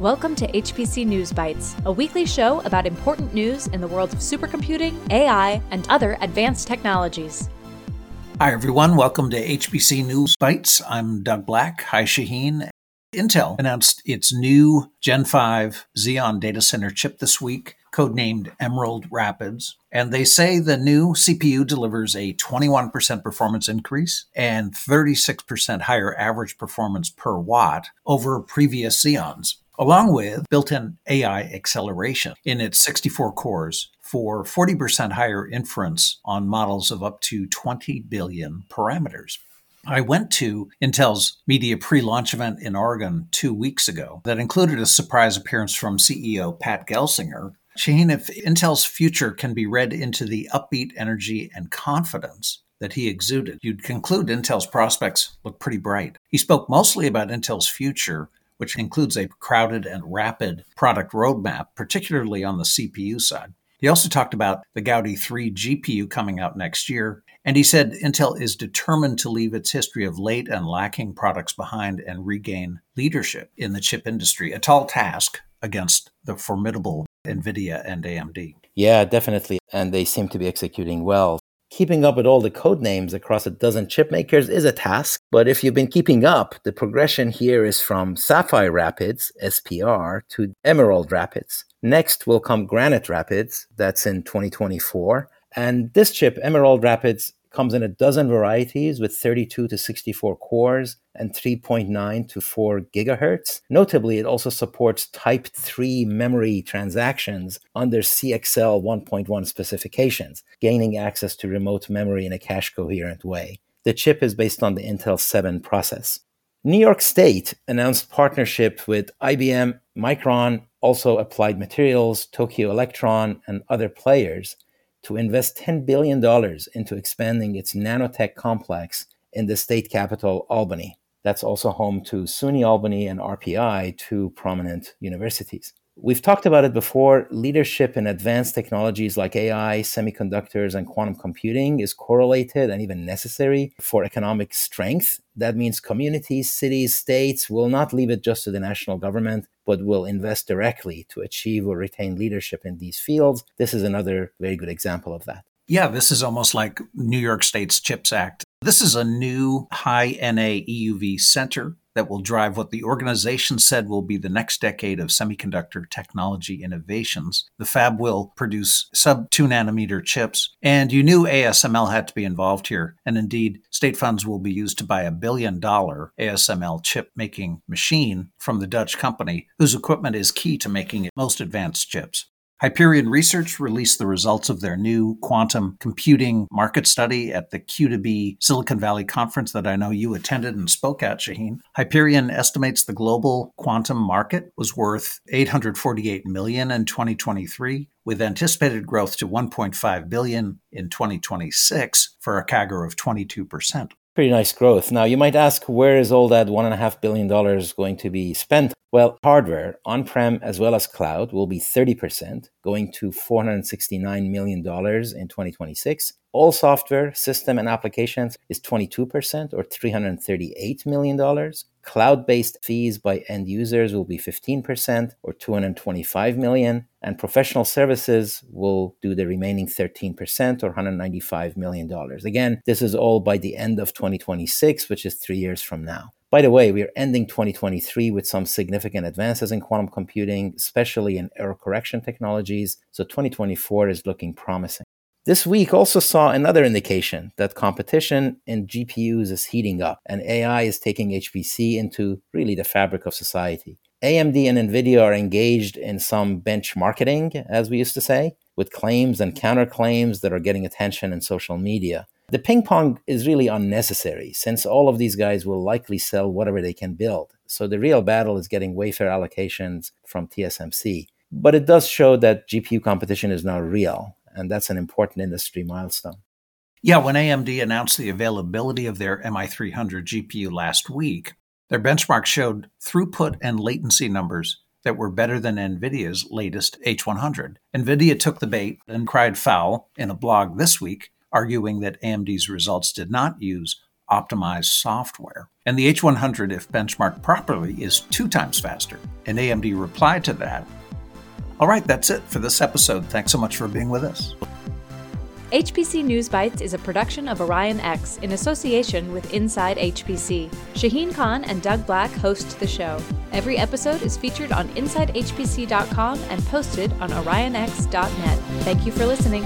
Welcome to HPC News Bytes, a weekly show about important news in the world of supercomputing, AI, and other advanced technologies. Hi, everyone. Welcome to HPC News Bytes. I'm Doug Black. Hi, Shaheen. Intel announced its new Gen 5 Xeon data center chip this week, codenamed Emerald Rapids. And they say the new CPU delivers a 21% performance increase and 36% higher average performance per watt over previous Xeons along with built in AI acceleration in its 64 cores for 40% higher inference on models of up to 20 billion parameters. I went to Intel's media pre launch event in Oregon two weeks ago that included a surprise appearance from CEO Pat Gelsinger. Shaheen, if Intel's future can be read into the upbeat energy and confidence that he exuded, you'd conclude Intel's prospects look pretty bright. He spoke mostly about Intel's future which includes a crowded and rapid product roadmap, particularly on the CPU side. He also talked about the Gaudi 3 GPU coming out next year, and he said Intel is determined to leave its history of late and lacking products behind and regain leadership in the chip industry, a tall task against the formidable NVIDIA and AMD. Yeah, definitely. And they seem to be executing well. Keeping up with all the code names across a dozen chip makers is a task, but if you've been keeping up, the progression here is from Sapphire Rapids, SPR, to Emerald Rapids. Next will come Granite Rapids, that's in 2024. And this chip, Emerald Rapids, comes in a dozen varieties with 32 to 64 cores and 3.9 to 4 gigahertz. Notably, it also supports Type 3 memory transactions under CXL 1.1 specifications, gaining access to remote memory in a cache coherent way. The chip is based on the Intel 7 process. New York State announced partnership with IBM, Micron, also Applied Materials, Tokyo Electron, and other players to invest $10 billion into expanding its nanotech complex in the state capital, Albany. That's also home to SUNY Albany and RPI, two prominent universities. We've talked about it before. Leadership in advanced technologies like AI, semiconductors, and quantum computing is correlated and even necessary for economic strength. That means communities, cities, states will not leave it just to the national government, but will invest directly to achieve or retain leadership in these fields. This is another very good example of that. Yeah, this is almost like New York State's CHIPS Act. This is a new high NA EUV center that will drive what the organization said will be the next decade of semiconductor technology innovations. The fab will produce sub 2 nanometer chips, and you knew ASML had to be involved here. And indeed, state funds will be used to buy a billion dollar ASML chip making machine from the Dutch company, whose equipment is key to making most advanced chips. Hyperion Research released the results of their new quantum computing market study at the Q2B Silicon Valley conference that I know you attended and spoke at, Shaheen. Hyperion estimates the global quantum market was worth 848 million in 2023, with anticipated growth to 1.5 billion in 2026 for a CAGR of 22% pretty nice growth. Now, you might ask, where is all that $1.5 billion going to be spent? Well, hardware, on prem as well as cloud, will be 30%, going to $469 million in 2026. All software, system, and applications is 22% or $338 million. Cloud based fees by end users will be 15% or 225 million, and professional services will do the remaining 13% or 195 million dollars. Again, this is all by the end of 2026, which is 3 years from now. By the way, we are ending 2023 with some significant advances in quantum computing, especially in error correction technologies, so 2024 is looking promising. This week also saw another indication that competition in GPUs is heating up and AI is taking HPC into really the fabric of society. AMD and NVIDIA are engaged in some bench marketing, as we used to say, with claims and counterclaims that are getting attention in social media. The ping pong is really unnecessary since all of these guys will likely sell whatever they can build. So the real battle is getting wafer allocations from TSMC. But it does show that GPU competition is now real and that's an important industry milestone. Yeah, when AMD announced the availability of their MI300 GPU last week, their benchmark showed throughput and latency numbers that were better than NVIDIA's latest H100. NVIDIA took the bait and cried foul in a blog this week, arguing that AMD's results did not use optimized software. And the H100, if benchmarked properly, is two times faster. And AMD replied to that. All right, that's it for this episode. Thanks so much for being with us. HPC News Bytes is a production of OrionX in association with Inside HPC. Shaheen Khan and Doug Black host the show. Every episode is featured on InsideHPC.com and posted on OrionX.net. Thank you for listening.